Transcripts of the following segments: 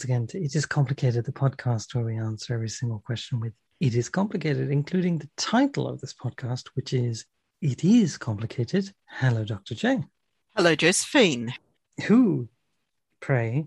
once again to It Is Complicated, the podcast where we answer every single question with It Is Complicated, including the title of this podcast, which is It Is Complicated. Hello, Dr. J. Hello, Josephine. Who, pray,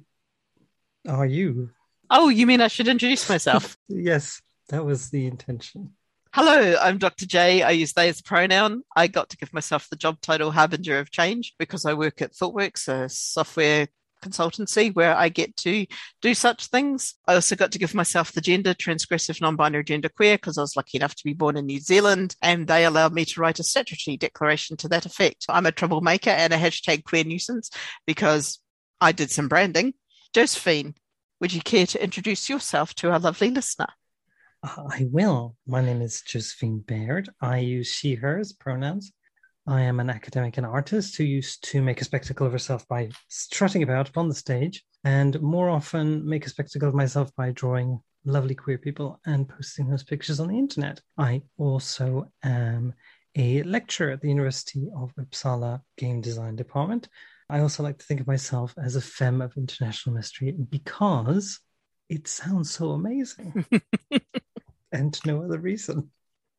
are you? Oh, you mean I should introduce myself? yes, that was the intention. Hello, I'm Dr. J. I use they as a pronoun. I got to give myself the job title Harbinger of Change because I work at ThoughtWorks, a software consultancy where I get to do such things. I also got to give myself the gender transgressive, non binary, gender queer because I was lucky enough to be born in New Zealand and they allowed me to write a statutory declaration to that effect. I'm a troublemaker and a hashtag queer nuisance because I did some branding. Josephine, would you care to introduce yourself to our lovely listener? I will. My name is Josephine Baird. I use she, hers pronouns. I am an academic and artist who used to make a spectacle of herself by strutting about upon the stage, and more often make a spectacle of myself by drawing lovely queer people and posting those pictures on the internet. I also am a lecturer at the University of Uppsala Game Design Department. I also like to think of myself as a femme of international mystery because it sounds so amazing. and no other reason.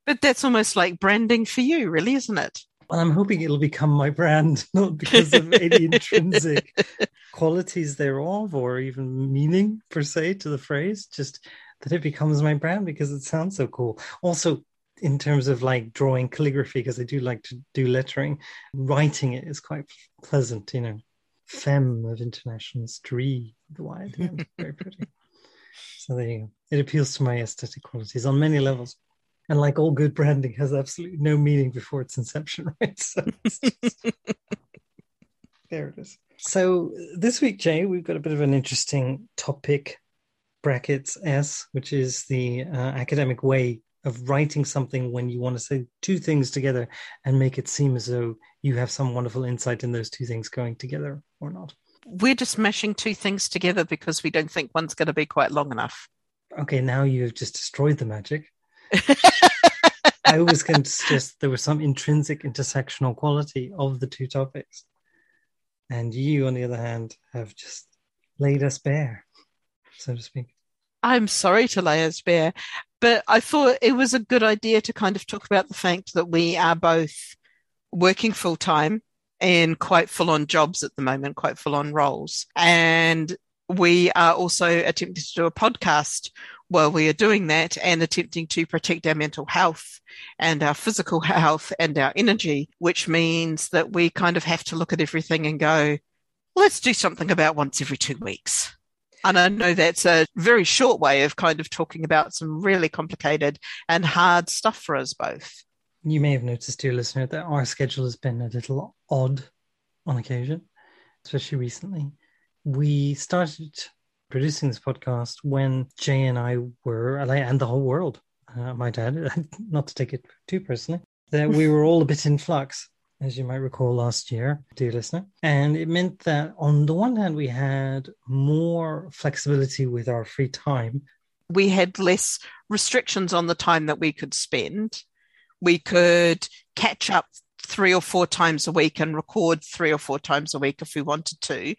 But that's almost like branding for you, really, isn't it? Well, I'm hoping it'll become my brand, not because of any intrinsic qualities thereof or even meaning per se to the phrase, just that it becomes my brand because it sounds so cool. Also, in terms of like drawing calligraphy, because I do like to do lettering, writing it is quite pleasant, you know. Femme of international street, the wide, very pretty. So there you go. It appeals to my aesthetic qualities on many levels. And like all good branding, has absolutely no meaning before its inception, right? So just... there it is. So this week, Jay, we've got a bit of an interesting topic, brackets S, which is the uh, academic way of writing something when you want to say two things together and make it seem as though you have some wonderful insight in those two things going together or not we're just mashing two things together because we don't think one's going to be quite long enough. Okay, now you've just destroyed the magic. I was going to suggest there was some intrinsic intersectional quality of the two topics. And you, on the other hand, have just laid us bare, so to speak. I'm sorry to lay us bare, but I thought it was a good idea to kind of talk about the fact that we are both working full time in quite full on jobs at the moment, quite full on roles. And we are also attempting to do a podcast while we are doing that and attempting to protect our mental health and our physical health and our energy, which means that we kind of have to look at everything and go, let's do something about once every two weeks. And I know that's a very short way of kind of talking about some really complicated and hard stuff for us both. You may have noticed, dear listener, that our schedule has been a little odd on occasion, especially recently. We started producing this podcast when Jay and I were, and the whole world, uh, my dad, not to take it too personally, that we were all a bit in flux, as you might recall last year, dear listener. And it meant that on the one hand, we had more flexibility with our free time. We had less restrictions on the time that we could spend we could catch up three or four times a week and record three or four times a week if we wanted to.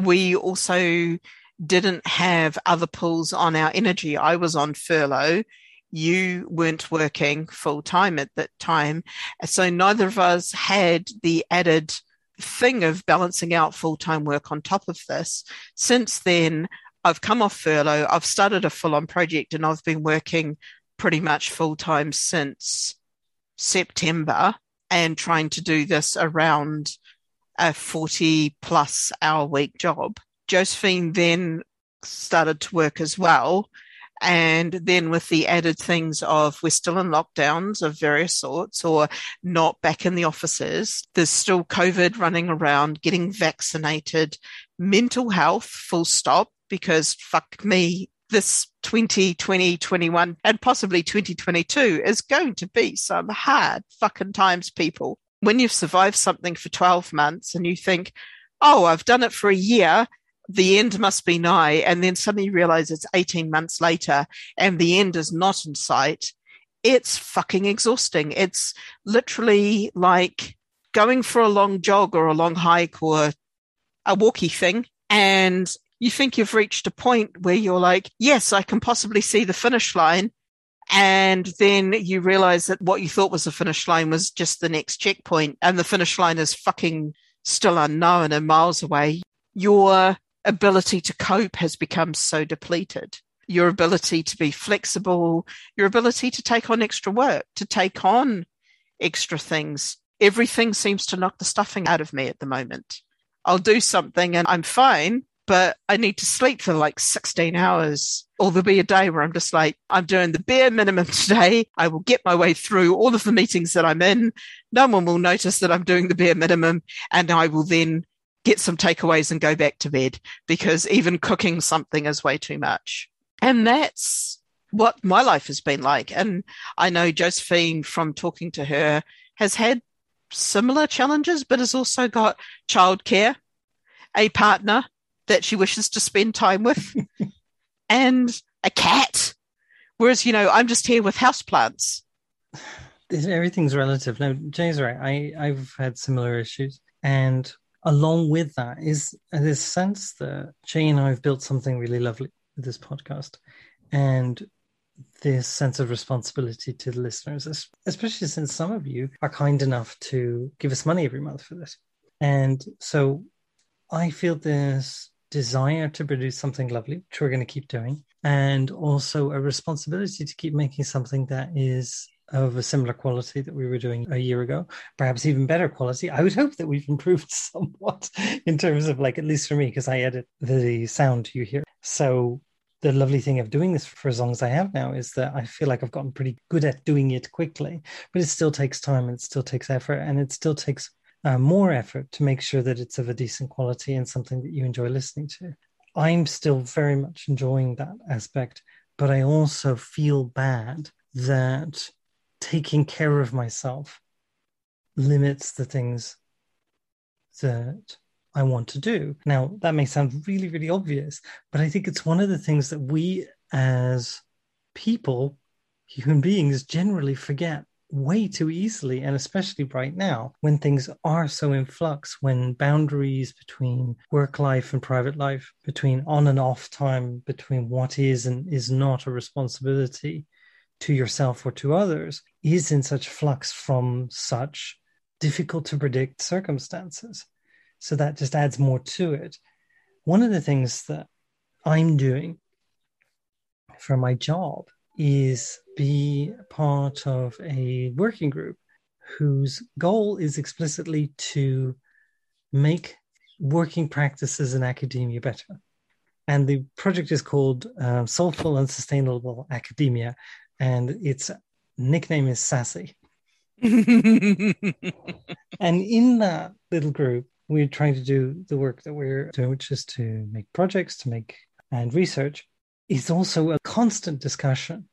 We also didn't have other pulls on our energy. I was on furlough. You weren't working full time at that time. So neither of us had the added thing of balancing out full time work on top of this. Since then, I've come off furlough. I've started a full on project and I've been working pretty much full time since September and trying to do this around a 40 plus hour week job. Josephine then started to work as well. And then with the added things of we're still in lockdowns of various sorts or not back in the offices, there's still COVID running around, getting vaccinated, mental health, full stop, because fuck me, this 2020, 21, and possibly 2022 is going to be some hard fucking times, people. When you've survived something for 12 months and you think, oh, I've done it for a year, the end must be nigh. And then suddenly you realize it's 18 months later and the end is not in sight. It's fucking exhausting. It's literally like going for a long jog or a long hike or a walkie thing and you think you've reached a point where you're like, yes, I can possibly see the finish line. And then you realize that what you thought was the finish line was just the next checkpoint and the finish line is fucking still unknown and miles away. Your ability to cope has become so depleted. Your ability to be flexible, your ability to take on extra work, to take on extra things. Everything seems to knock the stuffing out of me at the moment. I'll do something and I'm fine, but I need to sleep for like 16 hours. Or there'll be a day where I'm just like, I'm doing the bare minimum today. I will get my way through all of the meetings that I'm in. No one will notice that I'm doing the bare minimum. And I will then get some takeaways and go back to bed because even cooking something is way too much. And that's what my life has been like. And I know Josephine, from talking to her, has had similar challenges, but has also got childcare, a partner that she wishes to spend time with, and a cat. Whereas, you know, I'm just here with houseplants. Everything's relative. No, Jay's right. I, I've had similar issues. And along with that is this sense that Jay and I have built something really lovely with this podcast. And this sense of responsibility to the listeners, especially since some of you are kind enough to give us money every month for this. And so I feel this desire to produce something lovely, which we're going to keep doing, and also a responsibility to keep making something that is of a similar quality that we were doing a year ago, perhaps even better quality. I would hope that we've improved somewhat in terms of like, at least for me, because I edit the sound you hear. So the lovely thing of doing this for as long as I have now is that I feel like I've gotten pretty good at doing it quickly, but it still takes time and it still takes effort and it still takes uh, more effort to make sure that it's of a decent quality and something that you enjoy listening to. I'm still very much enjoying that aspect, but I also feel bad that taking care of myself limits the things that I want to do. Now, that may sound really, really obvious, but I think it's one of the things that we as people, human beings, generally forget way too easily. And especially right now, when things are so in flux, when boundaries between work life and private life, between on and off time, between what is and is not a responsibility to yourself or to others, is in such flux from such difficult to predict circumstances. So that just adds more to it. One of the things that I'm doing for my job is be part of a working group whose goal is explicitly to make working practices in academia better. And the project is called uh, Soulful and Sustainable Academia, and its nickname is Sassy. and in that little group, we're trying to do the work that we're doing, which is to make projects, to make and research, is also a constant discussion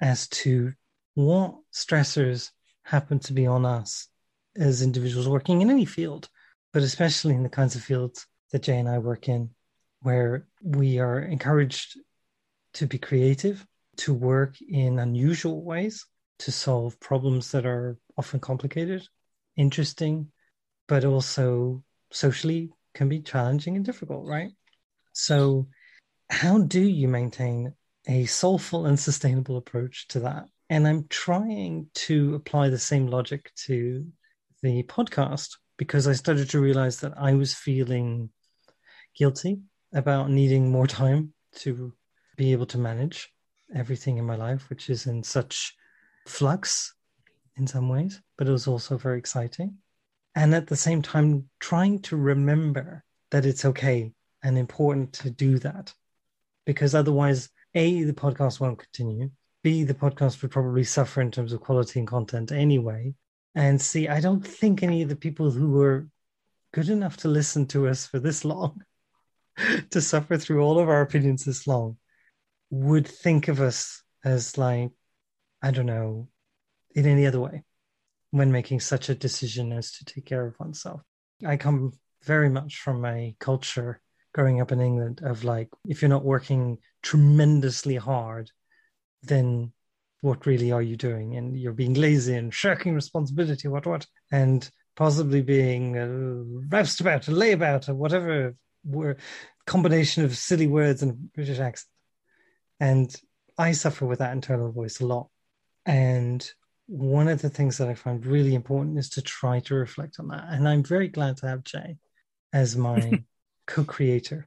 as to what stressors happen to be on us as individuals working in any field, but especially in the kinds of fields that Jay and I work in, where we are encouraged to be creative, to work in unusual ways, to solve problems that are often complicated, interesting, but also socially can be challenging and difficult, right? So, how do you maintain a soulful and sustainable approach to that? And I'm trying to apply the same logic to the podcast because I started to realize that I was feeling guilty about needing more time to be able to manage everything in my life, which is in such flux in some ways, but it was also very exciting and at the same time trying to remember that it's okay and important to do that because otherwise a the podcast won't continue b the podcast would probably suffer in terms of quality and content anyway and c i don't think any of the people who were good enough to listen to us for this long to suffer through all of our opinions this long would think of us as like i don't know in any other way when making such a decision as to take care of oneself. I come very much from a culture growing up in England of like, if you're not working tremendously hard, then what really are you doing? And you're being lazy and shirking responsibility, what, what, and possibly being uh, roustabout, a layabout, or whatever word, combination of silly words and British accent. And I suffer with that internal voice a lot. And one of the things that I find really important is to try to reflect on that. And I'm very glad to have Jay as my co creator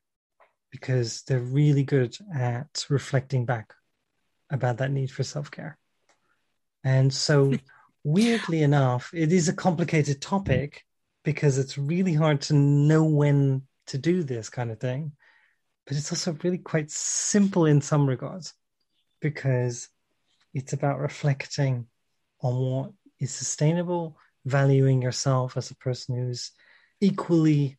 because they're really good at reflecting back about that need for self care. And so, weirdly enough, it is a complicated topic because it's really hard to know when to do this kind of thing. But it's also really quite simple in some regards because it's about reflecting on what is sustainable, valuing yourself as a person who's equally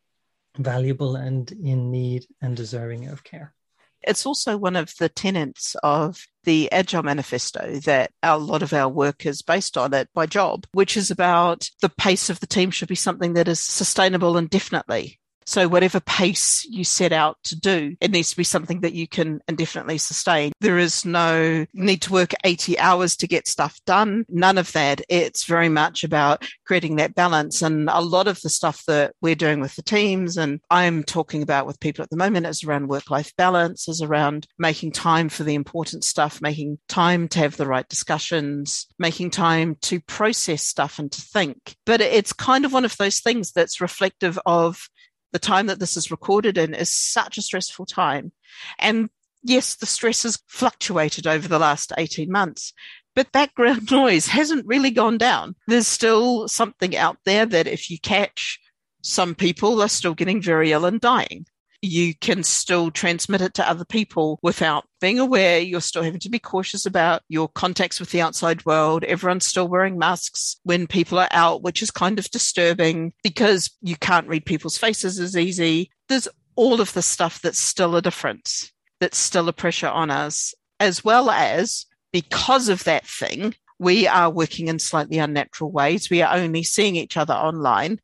valuable and in need and deserving of care. It's also one of the tenets of the Agile Manifesto that a lot of our work is based on it by job, which is about the pace of the team should be something that is sustainable indefinitely. So whatever pace you set out to do, it needs to be something that you can indefinitely sustain. There is no need to work 80 hours to get stuff done. None of that. It's very much about creating that balance. And a lot of the stuff that we're doing with the teams and I'm talking about with people at the moment is around work life balance, is around making time for the important stuff, making time to have the right discussions, making time to process stuff and to think. But it's kind of one of those things that's reflective of the time that this is recorded in is such a stressful time. And yes, the stress has fluctuated over the last 18 months, but background noise hasn't really gone down. There's still something out there that if you catch, some people are still getting very ill and dying you can still transmit it to other people without being aware. You're still having to be cautious about your contacts with the outside world. Everyone's still wearing masks when people are out, which is kind of disturbing because you can't read people's faces as easy. There's all of the stuff that's still a difference, that's still a pressure on us, as well as because of that thing, we are working in slightly unnatural ways. We are only seeing each other online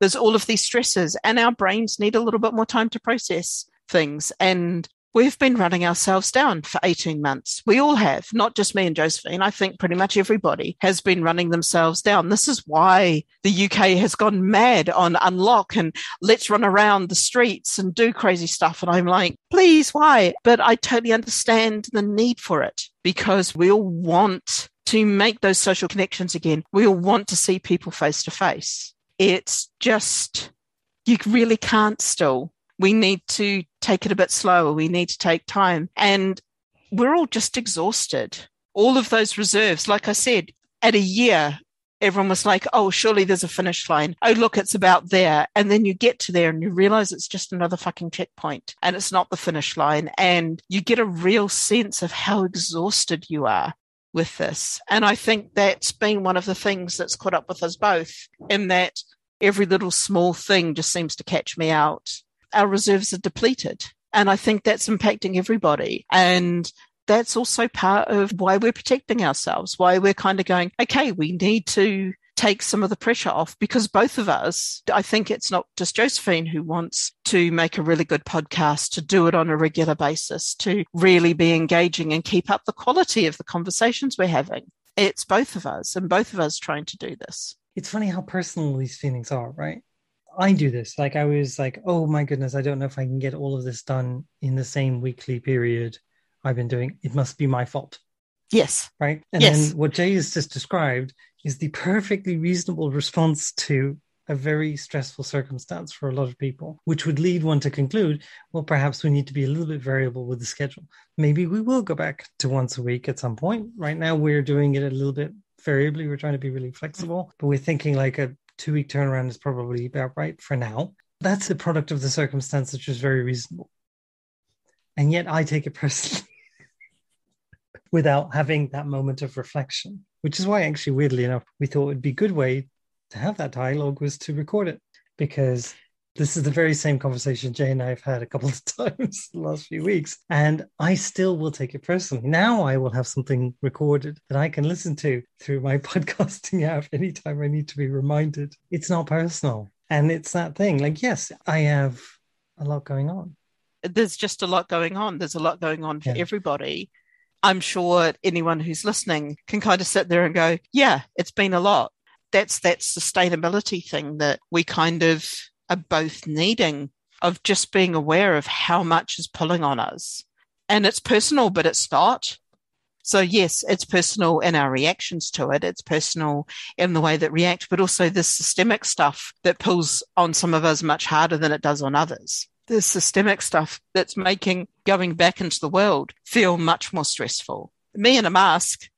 there's all of these stresses and our brains need a little bit more time to process things. And we've been running ourselves down for 18 months. We all have, not just me and Josephine. I think pretty much everybody has been running themselves down. This is why the UK has gone mad on unlock and let's run around the streets and do crazy stuff. And I'm like, please, why? But I totally understand the need for it because we all want to make those social connections again. We all want to see people face to face it's just, you really can't still. We need to take it a bit slower. We need to take time. And we're all just exhausted. All of those reserves, like I said, at a year, everyone was like, oh, surely there's a finish line. Oh, look, it's about there. And then you get to there and you realize it's just another fucking checkpoint and it's not the finish line. And you get a real sense of how exhausted you are with this. And I think that's been one of the things that's caught up with us both in that every little small thing just seems to catch me out. Our reserves are depleted. And I think that's impacting everybody. And that's also part of why we're protecting ourselves, why we're kind of going, okay, we need to take some of the pressure off because both of us, I think it's not just Josephine who wants to make a really good podcast, to do it on a regular basis, to really be engaging and keep up the quality of the conversations we're having. It's both of us and both of us trying to do this. It's funny how personal these feelings are, right? I do this. Like I was like, oh my goodness, I don't know if I can get all of this done in the same weekly period I've been doing. It must be my fault. Yes. Right. And yes. then what Jay has just described is the perfectly reasonable response to a very stressful circumstance for a lot of people, which would lead one to conclude, well, perhaps we need to be a little bit variable with the schedule. Maybe we will go back to once a week at some point. Right now, we're doing it a little bit variably. We're trying to be really flexible, but we're thinking like a two week turnaround is probably about right for now. That's the product of the circumstance, which is very reasonable. And yet I take it personally without having that moment of reflection which is why actually weirdly enough we thought it would be a good way to have that dialogue was to record it because this is the very same conversation Jay and I have had a couple of times the last few weeks. And I still will take it personally. Now I will have something recorded that I can listen to through my podcasting app anytime I need to be reminded. It's not personal. And it's that thing. Like, yes, I have a lot going on. There's just a lot going on. There's a lot going on for yeah. everybody. I'm sure anyone who's listening can kind of sit there and go, yeah, it's been a lot. That's that sustainability thing that we kind of are both needing of just being aware of how much is pulling on us. And it's personal, but it's not. So yes, it's personal in our reactions to it. It's personal in the way that react, but also the systemic stuff that pulls on some of us much harder than it does on others. The systemic stuff that's making going back into the world feel much more stressful. Me in a mask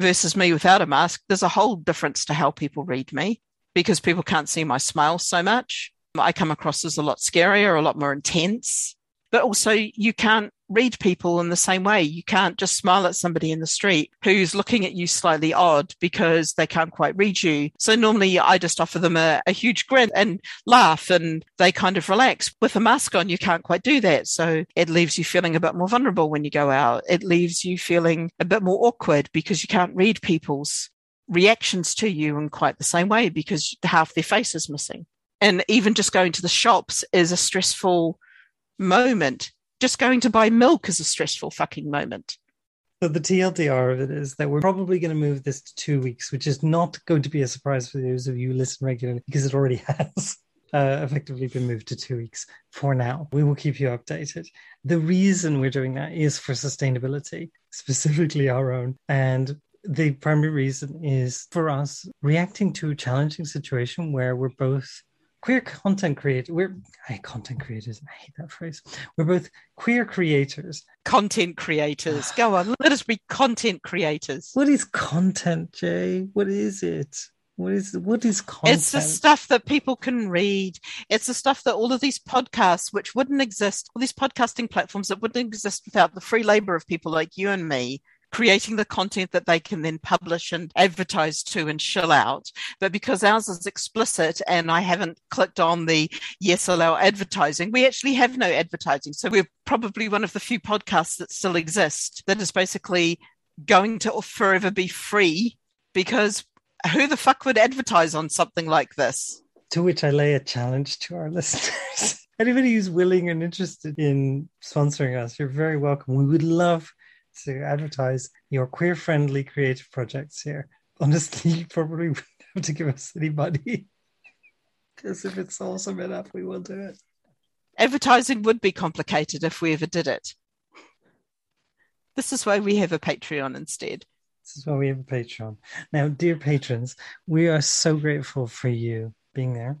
versus me without a mask, there's a whole difference to how people read me because people can't see my smile so much. I come across as a lot scarier, a lot more intense but also you can't read people in the same way. You can't just smile at somebody in the street who's looking at you slightly odd because they can't quite read you. So normally I just offer them a, a, huge grin and laugh and they kind of relax. With a mask on, you can't quite do that. So it leaves you feeling a bit more vulnerable when you go out. It leaves you feeling a bit more awkward because you can't read people's reactions to you in quite the same way because half their face is missing. And even just going to the shops is a stressful moment. Just going to buy milk is a stressful fucking moment. So the TLDR of it is that we're probably going to move this to two weeks, which is not going to be a surprise for those of you who listen regularly because it already has. Uh, effectively been moved to two weeks for now. We will keep you updated. The reason we're doing that is for sustainability, specifically our own. And the primary reason is for us reacting to a challenging situation where we're both queer content creators. We're I, content creators. I hate that phrase. We're both queer creators. Content creators. Go on. Let us be content creators. What is content, Jay? What is it? What is what is content? It's the stuff that people can read. It's the stuff that all of these podcasts, which wouldn't exist, all these podcasting platforms that wouldn't exist without the free labor of people like you and me, creating the content that they can then publish and advertise to and shill out. But because ours is explicit and I haven't clicked on the yes, allow advertising, we actually have no advertising. So we're probably one of the few podcasts that still exist that is basically going to forever be free because who the fuck would advertise on something like this? To which I lay a challenge to our listeners. Anybody who's willing and interested in sponsoring us, you're very welcome. We would love to advertise your queer friendly creative projects here. Honestly, you probably wouldn't have to give us any money. Because if it's awesome enough, we will do it. Advertising would be complicated if we ever did it. This is why we have a Patreon instead. This is why we have a Patreon. Now, dear patrons, we are so grateful for you being there.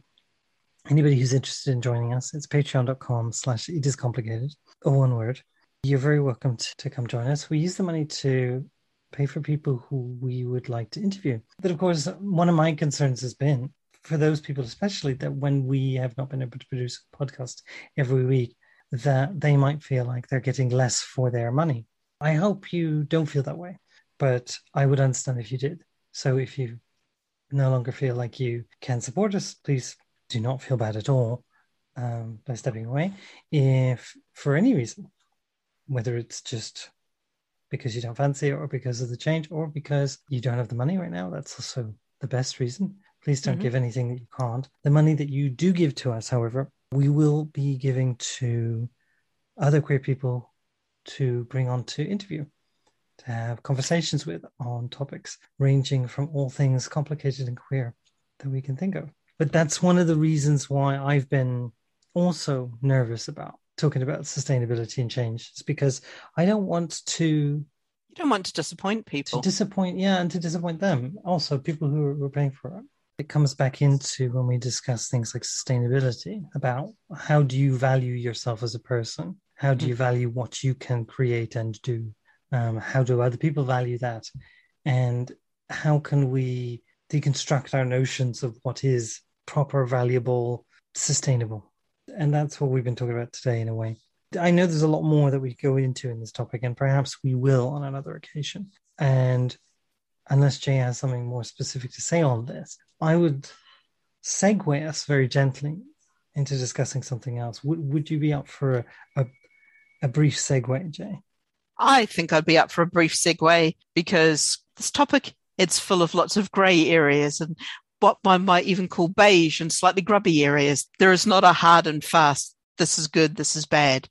Anybody who's interested in joining us, it's patreon.com slash it is complicated, all one word. You're very welcome to, to come join us. We use the money to pay for people who we would like to interview. But of course, one of my concerns has been for those people, especially that when we have not been able to produce a podcast every week, that they might feel like they're getting less for their money. I hope you don't feel that way, but I would understand if you did. So if you no longer feel like you can support us, please do not feel bad at all um, by stepping away. If for any reason whether it's just because you don't fancy it or because of the change or because you don't have the money right now. That's also the best reason. Please don't mm-hmm. give anything that you can't. The money that you do give to us, however, we will be giving to other queer people to bring on to interview, to have conversations with on topics ranging from all things complicated and queer that we can think of. But that's one of the reasons why I've been also nervous about talking about sustainability and change is because I don't want to. You don't want to disappoint people. To disappoint, yeah, and to disappoint them. Also, people who are, are paying for it. It comes back into when we discuss things like sustainability about how do you value yourself as a person? How do you mm-hmm. value what you can create and do? Um, how do other people value that? And how can we deconstruct our notions of what is proper, valuable, sustainable? And that's what we've been talking about today, in a way. I know there's a lot more that we go into in this topic, and perhaps we will on another occasion. And unless Jay has something more specific to say on this, I would segue us very gently into discussing something else. Would Would you be up for a, a, a brief segue, Jay? I think I'd be up for a brief segue because this topic it's full of lots of grey areas, and what one might even call beige and slightly grubby areas. There is not a hard and fast, this is good, this is bad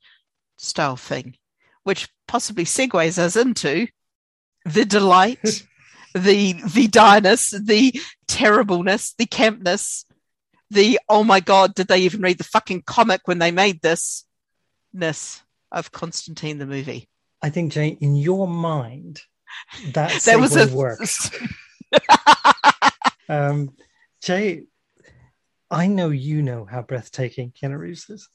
style thing, which possibly segues us into the delight, the the direness, the terribleness, the campness the oh my god, did they even read the fucking comic when they made this ness of Constantine the movie. I think Jane, in your mind, that There was a works. um, Jay, I know you know how breathtaking Keanu Reeves is.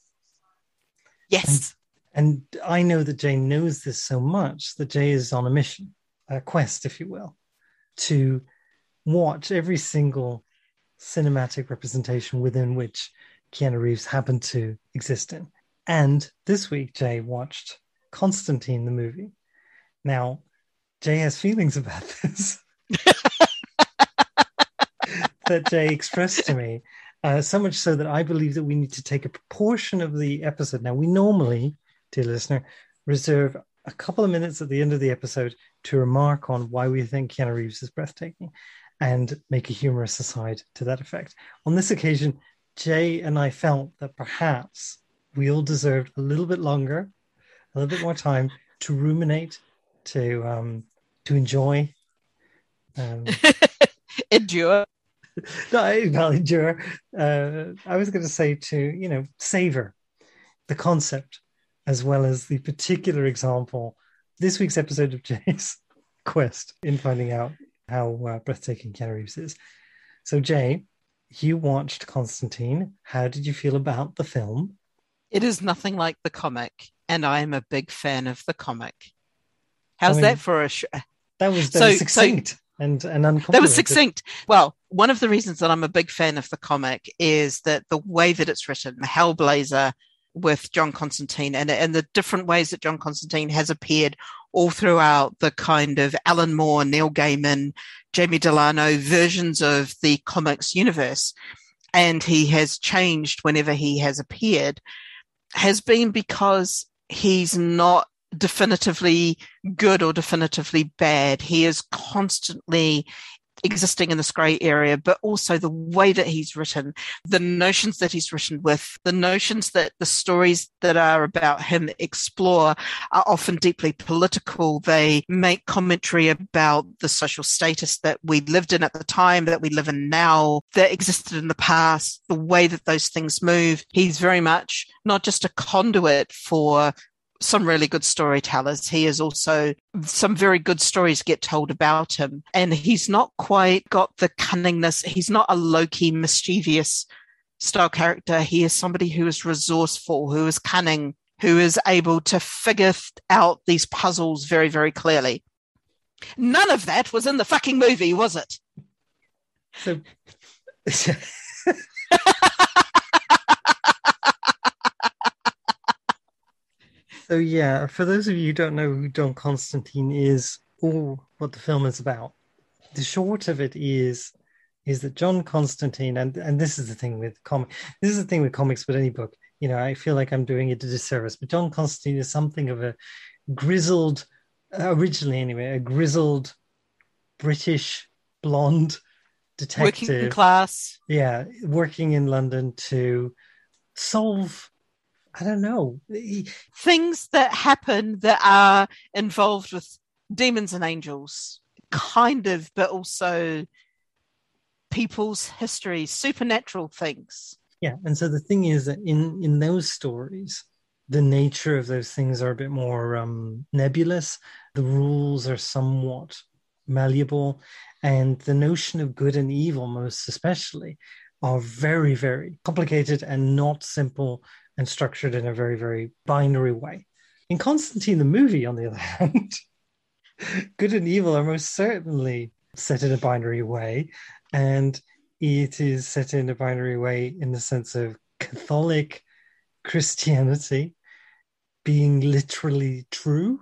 yes. And I know that Jay knows this so much that Jay is on a mission, a quest, if you will, to watch every single cinematic representation within which Keanu Reeves happened to exist in. And this week, Jay watched Constantine, the movie. Now, Jay has feelings about this that Jay expressed to me. Uh, so much so that I believe that we need to take a proportion of the episode. Now, we normally, dear listener, reserve a couple of minutes at the end of the episode to remark on why we think Keanu Reeves is breathtaking and make a humorous aside to that effect. On this occasion, Jay and I felt that perhaps we all deserved a little bit longer, a little bit more time to ruminate, to um, to enjoy. Um, Endure. no, endure. Uh, I was going to say to you know savor the concept as well as the particular example. This week's episode of Jay's quest in finding out how uh, breathtaking Keanu Reeves is. So, Jay, you watched Constantine. How did you feel about the film? It is nothing like the comic, and I am a big fan of the comic. How's I mean, that for a sh- That was that So- was so- succinct and and uncomplicated. that was succinct. Well, one of the reasons that I'm a big fan of the comic is that the way that it's written, Hellblazer with John Constantine and, and the different ways that John Constantine has appeared all throughout the kind of Alan Moore, Neil Gaiman, Jamie Delano versions of the comics universe. And he has changed whenever he has appeared, has been because he's not definitively good or definitively bad. He is constantly existing in this grey area, but also the way that he's written, the notions that he's written with, the notions that the stories that are about him explore are often deeply political. They make commentary about the social status that we lived in at the time, that we live in now, that existed in the past, the way that those things move. He's very much not just a conduit for some really good storytellers. He is also some very good stories get told about him. And he's not quite got the cunningness. He's not a Loki mischievous style character. He is somebody who is resourceful, who is cunning, who is able to figure out these puzzles very, very clearly. None of that was in the fucking movie, was it? So, so yeah, for those of you who don't know who John Constantine is or what the film is about, the short of it is is that John Constantine, and and this is the thing with comic, this is the thing with comics, but any book, you know, I feel like I'm doing it a disservice. But John Constantine is something of a grizzled, originally anyway, a grizzled British blonde detective Working class. yeah working in london to solve i don't know things that happen that are involved with demons and angels, kind of, but also people's histories, supernatural things. yeah and so the thing is that in in those stories the nature of those things are a bit more um nebulous the rules are somewhat malleable and the notion of good and evil most especially are very very complicated and not simple and structured in a very very binary way in constantine the movie on the other hand good and evil are most certainly set in a binary way and it is set in a binary way in the sense of catholic christianity being literally true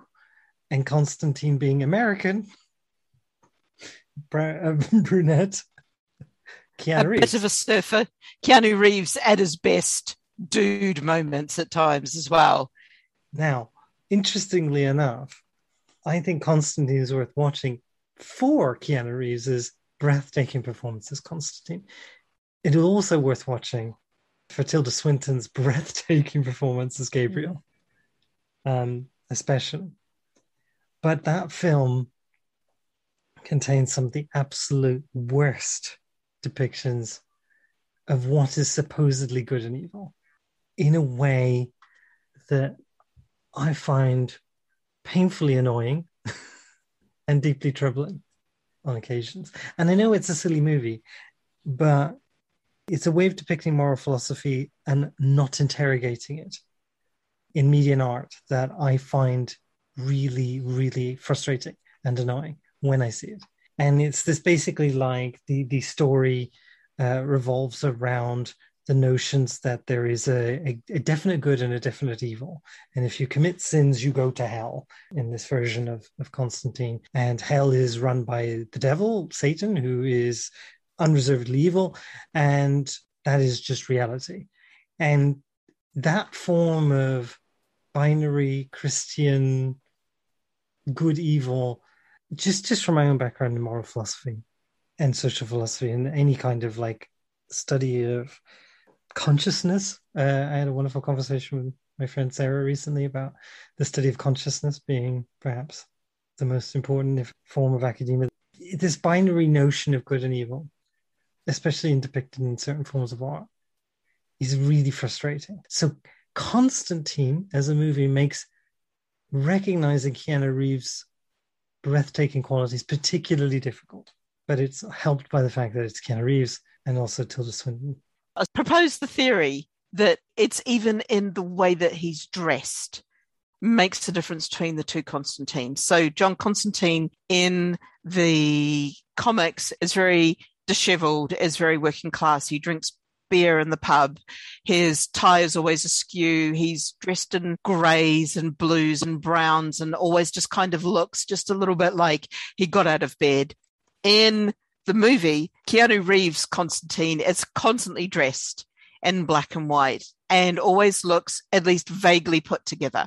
and constantine being american Bra- uh, brunette Keanu a Reeves. bit of a surfer. Keanu Reeves at his best, dude moments at times as well. Now, interestingly enough, I think Constantine is worth watching for Keanu Reeves's breathtaking performance as Constantine. It is also worth watching for Tilda Swinton's breathtaking performance as Gabriel, um, especially. But that film contains some of the absolute worst depictions of what is supposedly good and evil in a way that I find painfully annoying and deeply troubling on occasions. And I know it's a silly movie, but it's a way of depicting moral philosophy and not interrogating it in media and art that I find really, really frustrating and annoying when I see it. And it's this basically like the the story uh, revolves around the notions that there is a, a, a, definite good and a definite evil. And if you commit sins, you go to hell in this version of, of Constantine. And hell is run by the devil, Satan, who is unreservedly evil. And that is just reality. And that form of binary Christian good evil, just just from my own background in moral philosophy and social philosophy and any kind of like study of consciousness. Uh, I had a wonderful conversation with my friend Sarah recently about the study of consciousness being perhaps the most important form of academia. This binary notion of good and evil, especially in depicted in certain forms of art, is really frustrating. So Constantine as a movie makes recognizing Keanu Reeves' breathtaking qualities particularly difficult, but it's helped by the fact that it's Keanu Reeves and also Tilda Swinton. I propose the theory that it's even in the way that he's dressed makes a difference between the two Constantines. So John Constantine in the comics is very disheveled, is very working class. He drinks beer in the pub. His tie is always askew. He's dressed in greys and blues and browns and always just kind of looks just a little bit like he got out of bed. In the movie, Keanu Reeves Constantine is constantly dressed in black and white and always looks at least vaguely put together.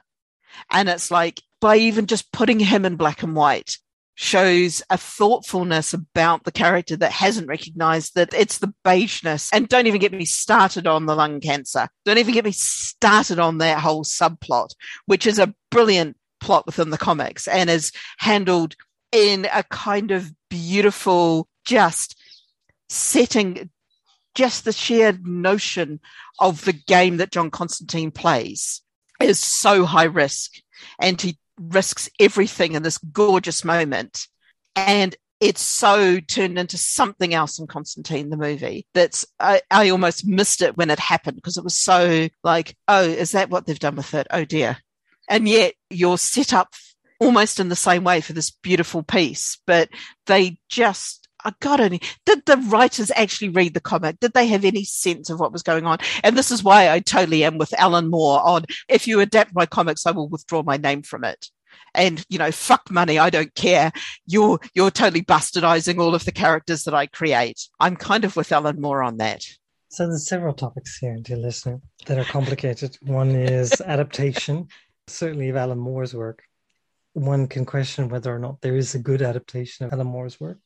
And it's like by even just putting him in black and white, shows a thoughtfulness about the character that hasn't recognized that it's the beigeness. And don't even get me started on the lung cancer. Don't even get me started on that whole subplot, which is a brilliant plot within the comics and is handled in a kind of beautiful, just setting just the shared notion of the game that John Constantine plays is so high risk. And he risks everything in this gorgeous moment. And it's so turned into something else in Constantine, the movie, that's, I, I almost missed it when it happened because it was so like, oh, is that what they've done with it? Oh dear. And yet you're set up almost in the same way for this beautiful piece, but they just I got any. Did the writers actually read the comic? Did they have any sense of what was going on? And this is why I totally am with Alan Moore on if you adapt my comics, I will withdraw my name from it. And you know, fuck money, I don't care. You're you're totally bastardizing all of the characters that I create. I'm kind of with Alan Moore on that. So there's several topics here, dear listener, that are complicated. One is adaptation, certainly of Alan Moore's work. One can question whether or not there is a good adaptation of Alan Moore's work.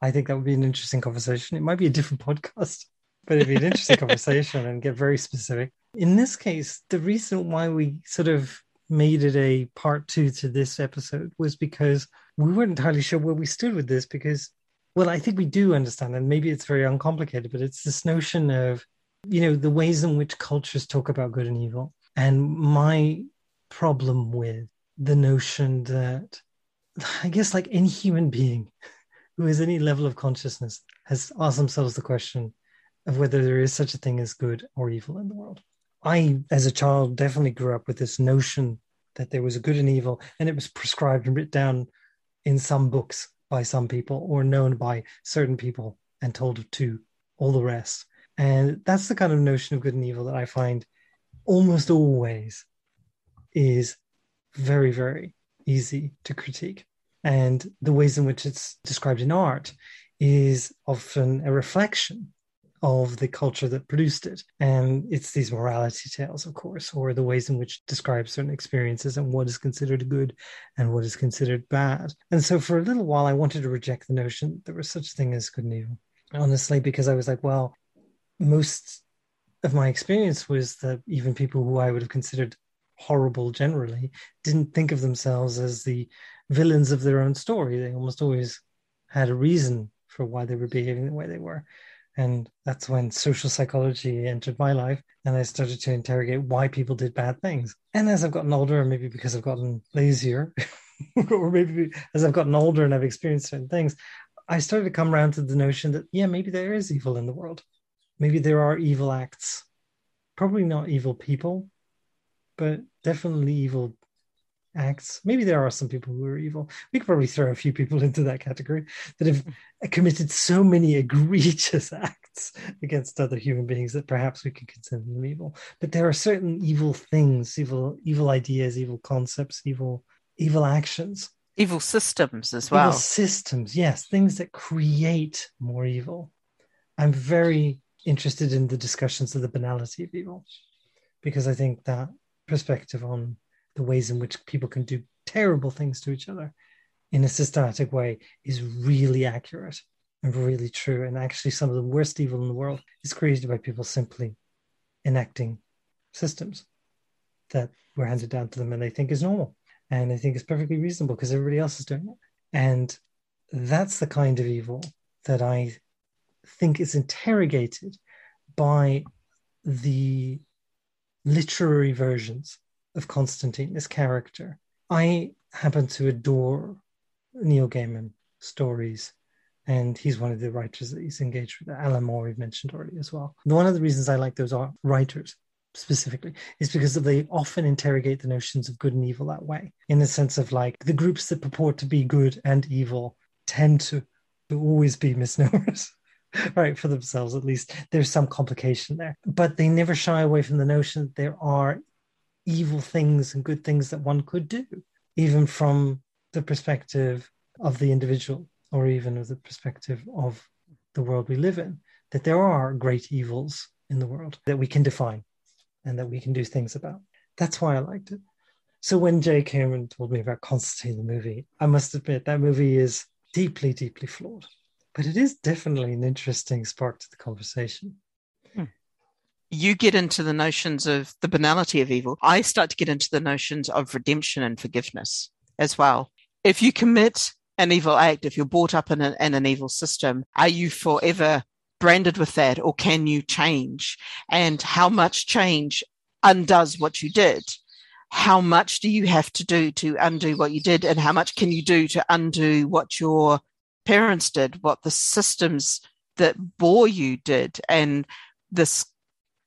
I think that would be an interesting conversation. It might be a different podcast, but it'd be an interesting conversation and get very specific. In this case, the reason why we sort of made it a part two to this episode was because we weren't entirely sure where we stood with this because well i think we do understand and maybe it's very uncomplicated but it's this notion of you know the ways in which cultures talk about good and evil and my problem with the notion that i guess like any human being who has any level of consciousness has asked themselves the question of whether there is such a thing as good or evil in the world. I, as a child, definitely grew up with this notion that there was a good and evil, and it was prescribed and written down in some books by some people or known by certain people and told to all the rest. And that's the kind of notion of good and evil that I find almost always is very, very easy to critique and the ways in which it's described in art is often a reflection of the culture that produced it. And it's these morality tales, of course, or the ways in which describe certain experiences and what is considered good and what is considered bad. And so for a little while, I wanted to reject the notion there was such a thing as good and evil, honestly, because I was like, well, most of my experience was that even people who I would have considered horrible generally didn't think of themselves as the villains of their own story. They almost always had a reason for why they were behaving the way they were. And that's when social psychology entered my life. And I started to interrogate why people did bad things. And as I've gotten older, maybe because I've gotten lazier, or maybe as I've gotten older and I've experienced certain things, I started to come around to the notion that, yeah, maybe there is evil in the world. Maybe there are evil acts. Probably not evil people, but definitely evil acts. Maybe there are some people who are evil. We could probably throw a few people into that category that have hmm. committed so many egregious acts against other human beings that perhaps we could consider them evil. But there are certain evil things, evil, evil ideas, evil concepts, evil, evil actions, evil systems as well. Evil systems, yes, things that create more evil. I'm very interested in the discussions of the banality of evil because I think that perspective on the ways in which people can do terrible things to each other in a systematic way is really accurate and really true. And actually, some of the worst evil in the world is created by people simply enacting systems that were handed down to them and they think is normal. And I think it's perfectly reasonable because everybody else is doing it. And that's the kind of evil that I think is interrogated by the literary versions of Constantine, this character. I happen to adore Neil Gaiman stories, and he's one of the writers that he's engaged with. Alan Moore, we've mentioned already as well. One of the reasons I like those writers specifically is because they often interrogate the notions of good and evil that way, in the sense of like the groups that purport to be good and evil tend to, to always be misnomers. right for themselves at least there's some complication there but they never shy away from the notion that there are evil things and good things that one could do, even from the perspective of the individual or even of the perspective of the world we live in, that there are great evils in the world that we can define and that we can do things about. That's why I liked it. So when Jay Cameron told me about Constantine, the movie, I must admit that movie is deeply, deeply flawed. But it is definitely an interesting spark to the conversation you get into the notions of the banality of evil. I start to get into the notions of redemption and forgiveness as well. If you commit an evil act, if you're brought up in, in an evil system, are you forever branded with that or can you change? And how much change undoes what you did? How much do you have to do to undo what you did? And how much can you do to undo what your parents did, what the systems that bore you did? And this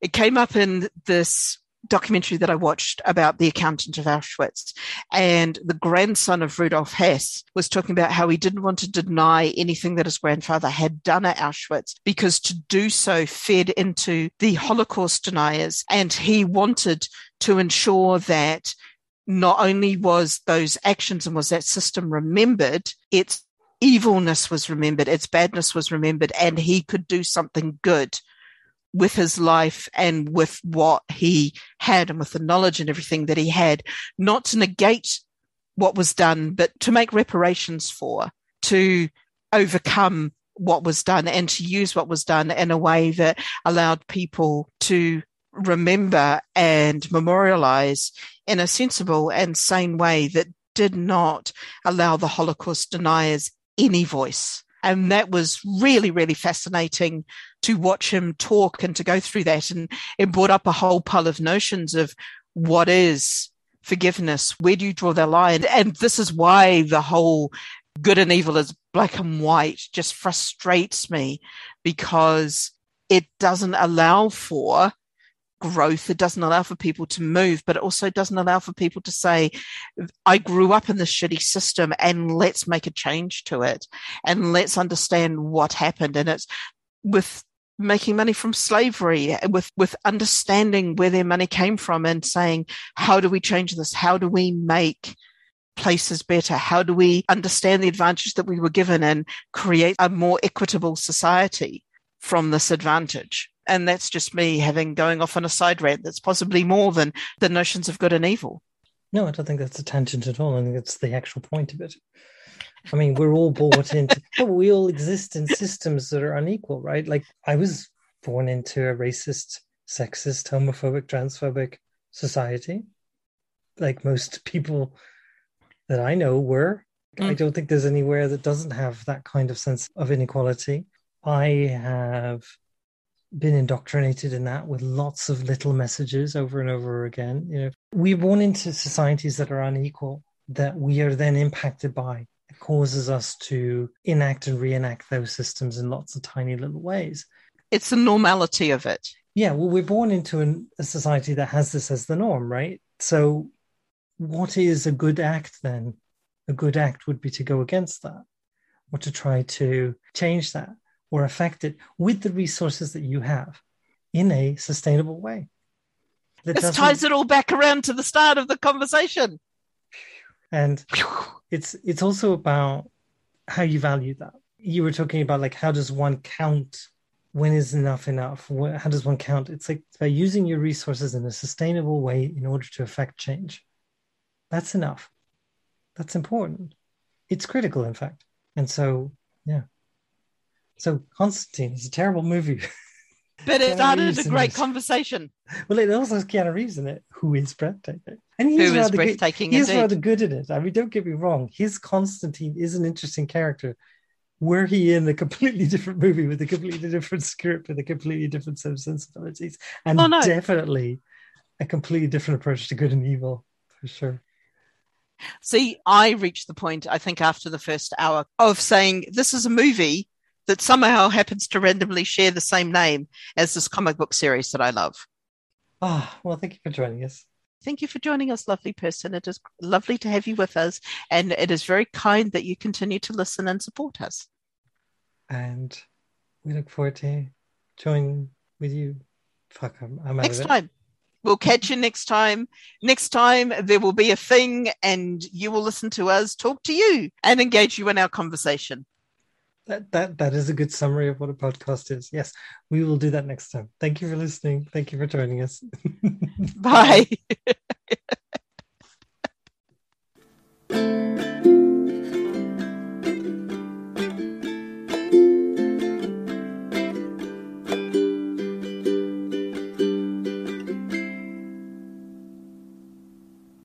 it came up in this documentary that I watched about the accountant of Auschwitz. And the grandson of Rudolf Höss was talking about how he didn't want to deny anything that his grandfather had done at Auschwitz because to do so fed into the Holocaust deniers. And he wanted to ensure that not only was those actions and was that system remembered, its evilness was remembered, its badness was remembered, and he could do something good with his life and with what he had and with the knowledge and everything that he had, not to negate what was done, but to make reparations for, to overcome what was done and to use what was done in a way that allowed people to remember and memorialize in a sensible and sane way that did not allow the Holocaust deniers any voice. And that was really, really fascinating to watch him talk and to go through that. And it brought up a whole pile of notions of what is forgiveness? Where do you draw the line? And this is why the whole good and evil is black and white just frustrates me because it doesn't allow for growth. It doesn't allow for people to move, but it also doesn't allow for people to say, I grew up in this shitty system and let's make a change to it and let's understand what happened. And it's with making money from slavery with with understanding where their money came from and saying how do we change this? How do we make places better? How do we understand the advantage that we were given and create a more equitable society from this advantage? And that's just me having going off on a side rant that's possibly more than the notions of good and evil. No i don't think that's a tangent at all. I think that's the actual point of it I mean, we're all bought into, we all exist in systems that are unequal, right? Like, I was born into a racist, sexist, homophobic, transphobic society. Like most people that I know were. Mm. I don't think there's anywhere that doesn't have that kind of sense of inequality. I have been indoctrinated in that with lots of little messages over and over again. You know, we're born into societies that are unequal that we are then impacted by. Causes us to enact and reenact those systems in lots of tiny little ways. It's the normality of it. Yeah, well, we're born into an, a society that has this as the norm, right? So, what is a good act then? A good act would be to go against that or to try to change that or affect it with the resources that you have in a sustainable way. That this ties it all back around to the start of the conversation. And it's it's also about how you value that. You were talking about like how does one count when is enough enough? How does one count? It's like by using your resources in a sustainable way in order to affect change. That's enough. That's important. It's critical, in fact. And so, yeah. So Constantine is a terrible movie. But it started a great conversation. Well, it also has Keanu Reeves in it, who is breathtaking. And he's who is breathtaking good, He's rather good in it. I mean, don't get me wrong. His Constantine is an interesting character. Were he in a completely different movie with a completely different script with a completely different set of sensibilities, and oh, no. definitely a completely different approach to good and evil, for sure. See, I reached the point, I think, after the first hour of saying this is a movie that somehow happens to randomly share the same name as this comic book series that I love. Ah, oh, well, thank you for joining us. Thank you for joining us, lovely person. It is lovely to have you with us, and it is very kind that you continue to listen and support us. And we look forward to joining with you. Fuck, I'm, I'm next time. We'll catch you next time. Next time, there will be a thing, and you will listen to us talk to you and engage you in our conversation that that that is a good summary of what a podcast is. Yes, we will do that next time. Thank you for listening. Thank you for joining us. Bye.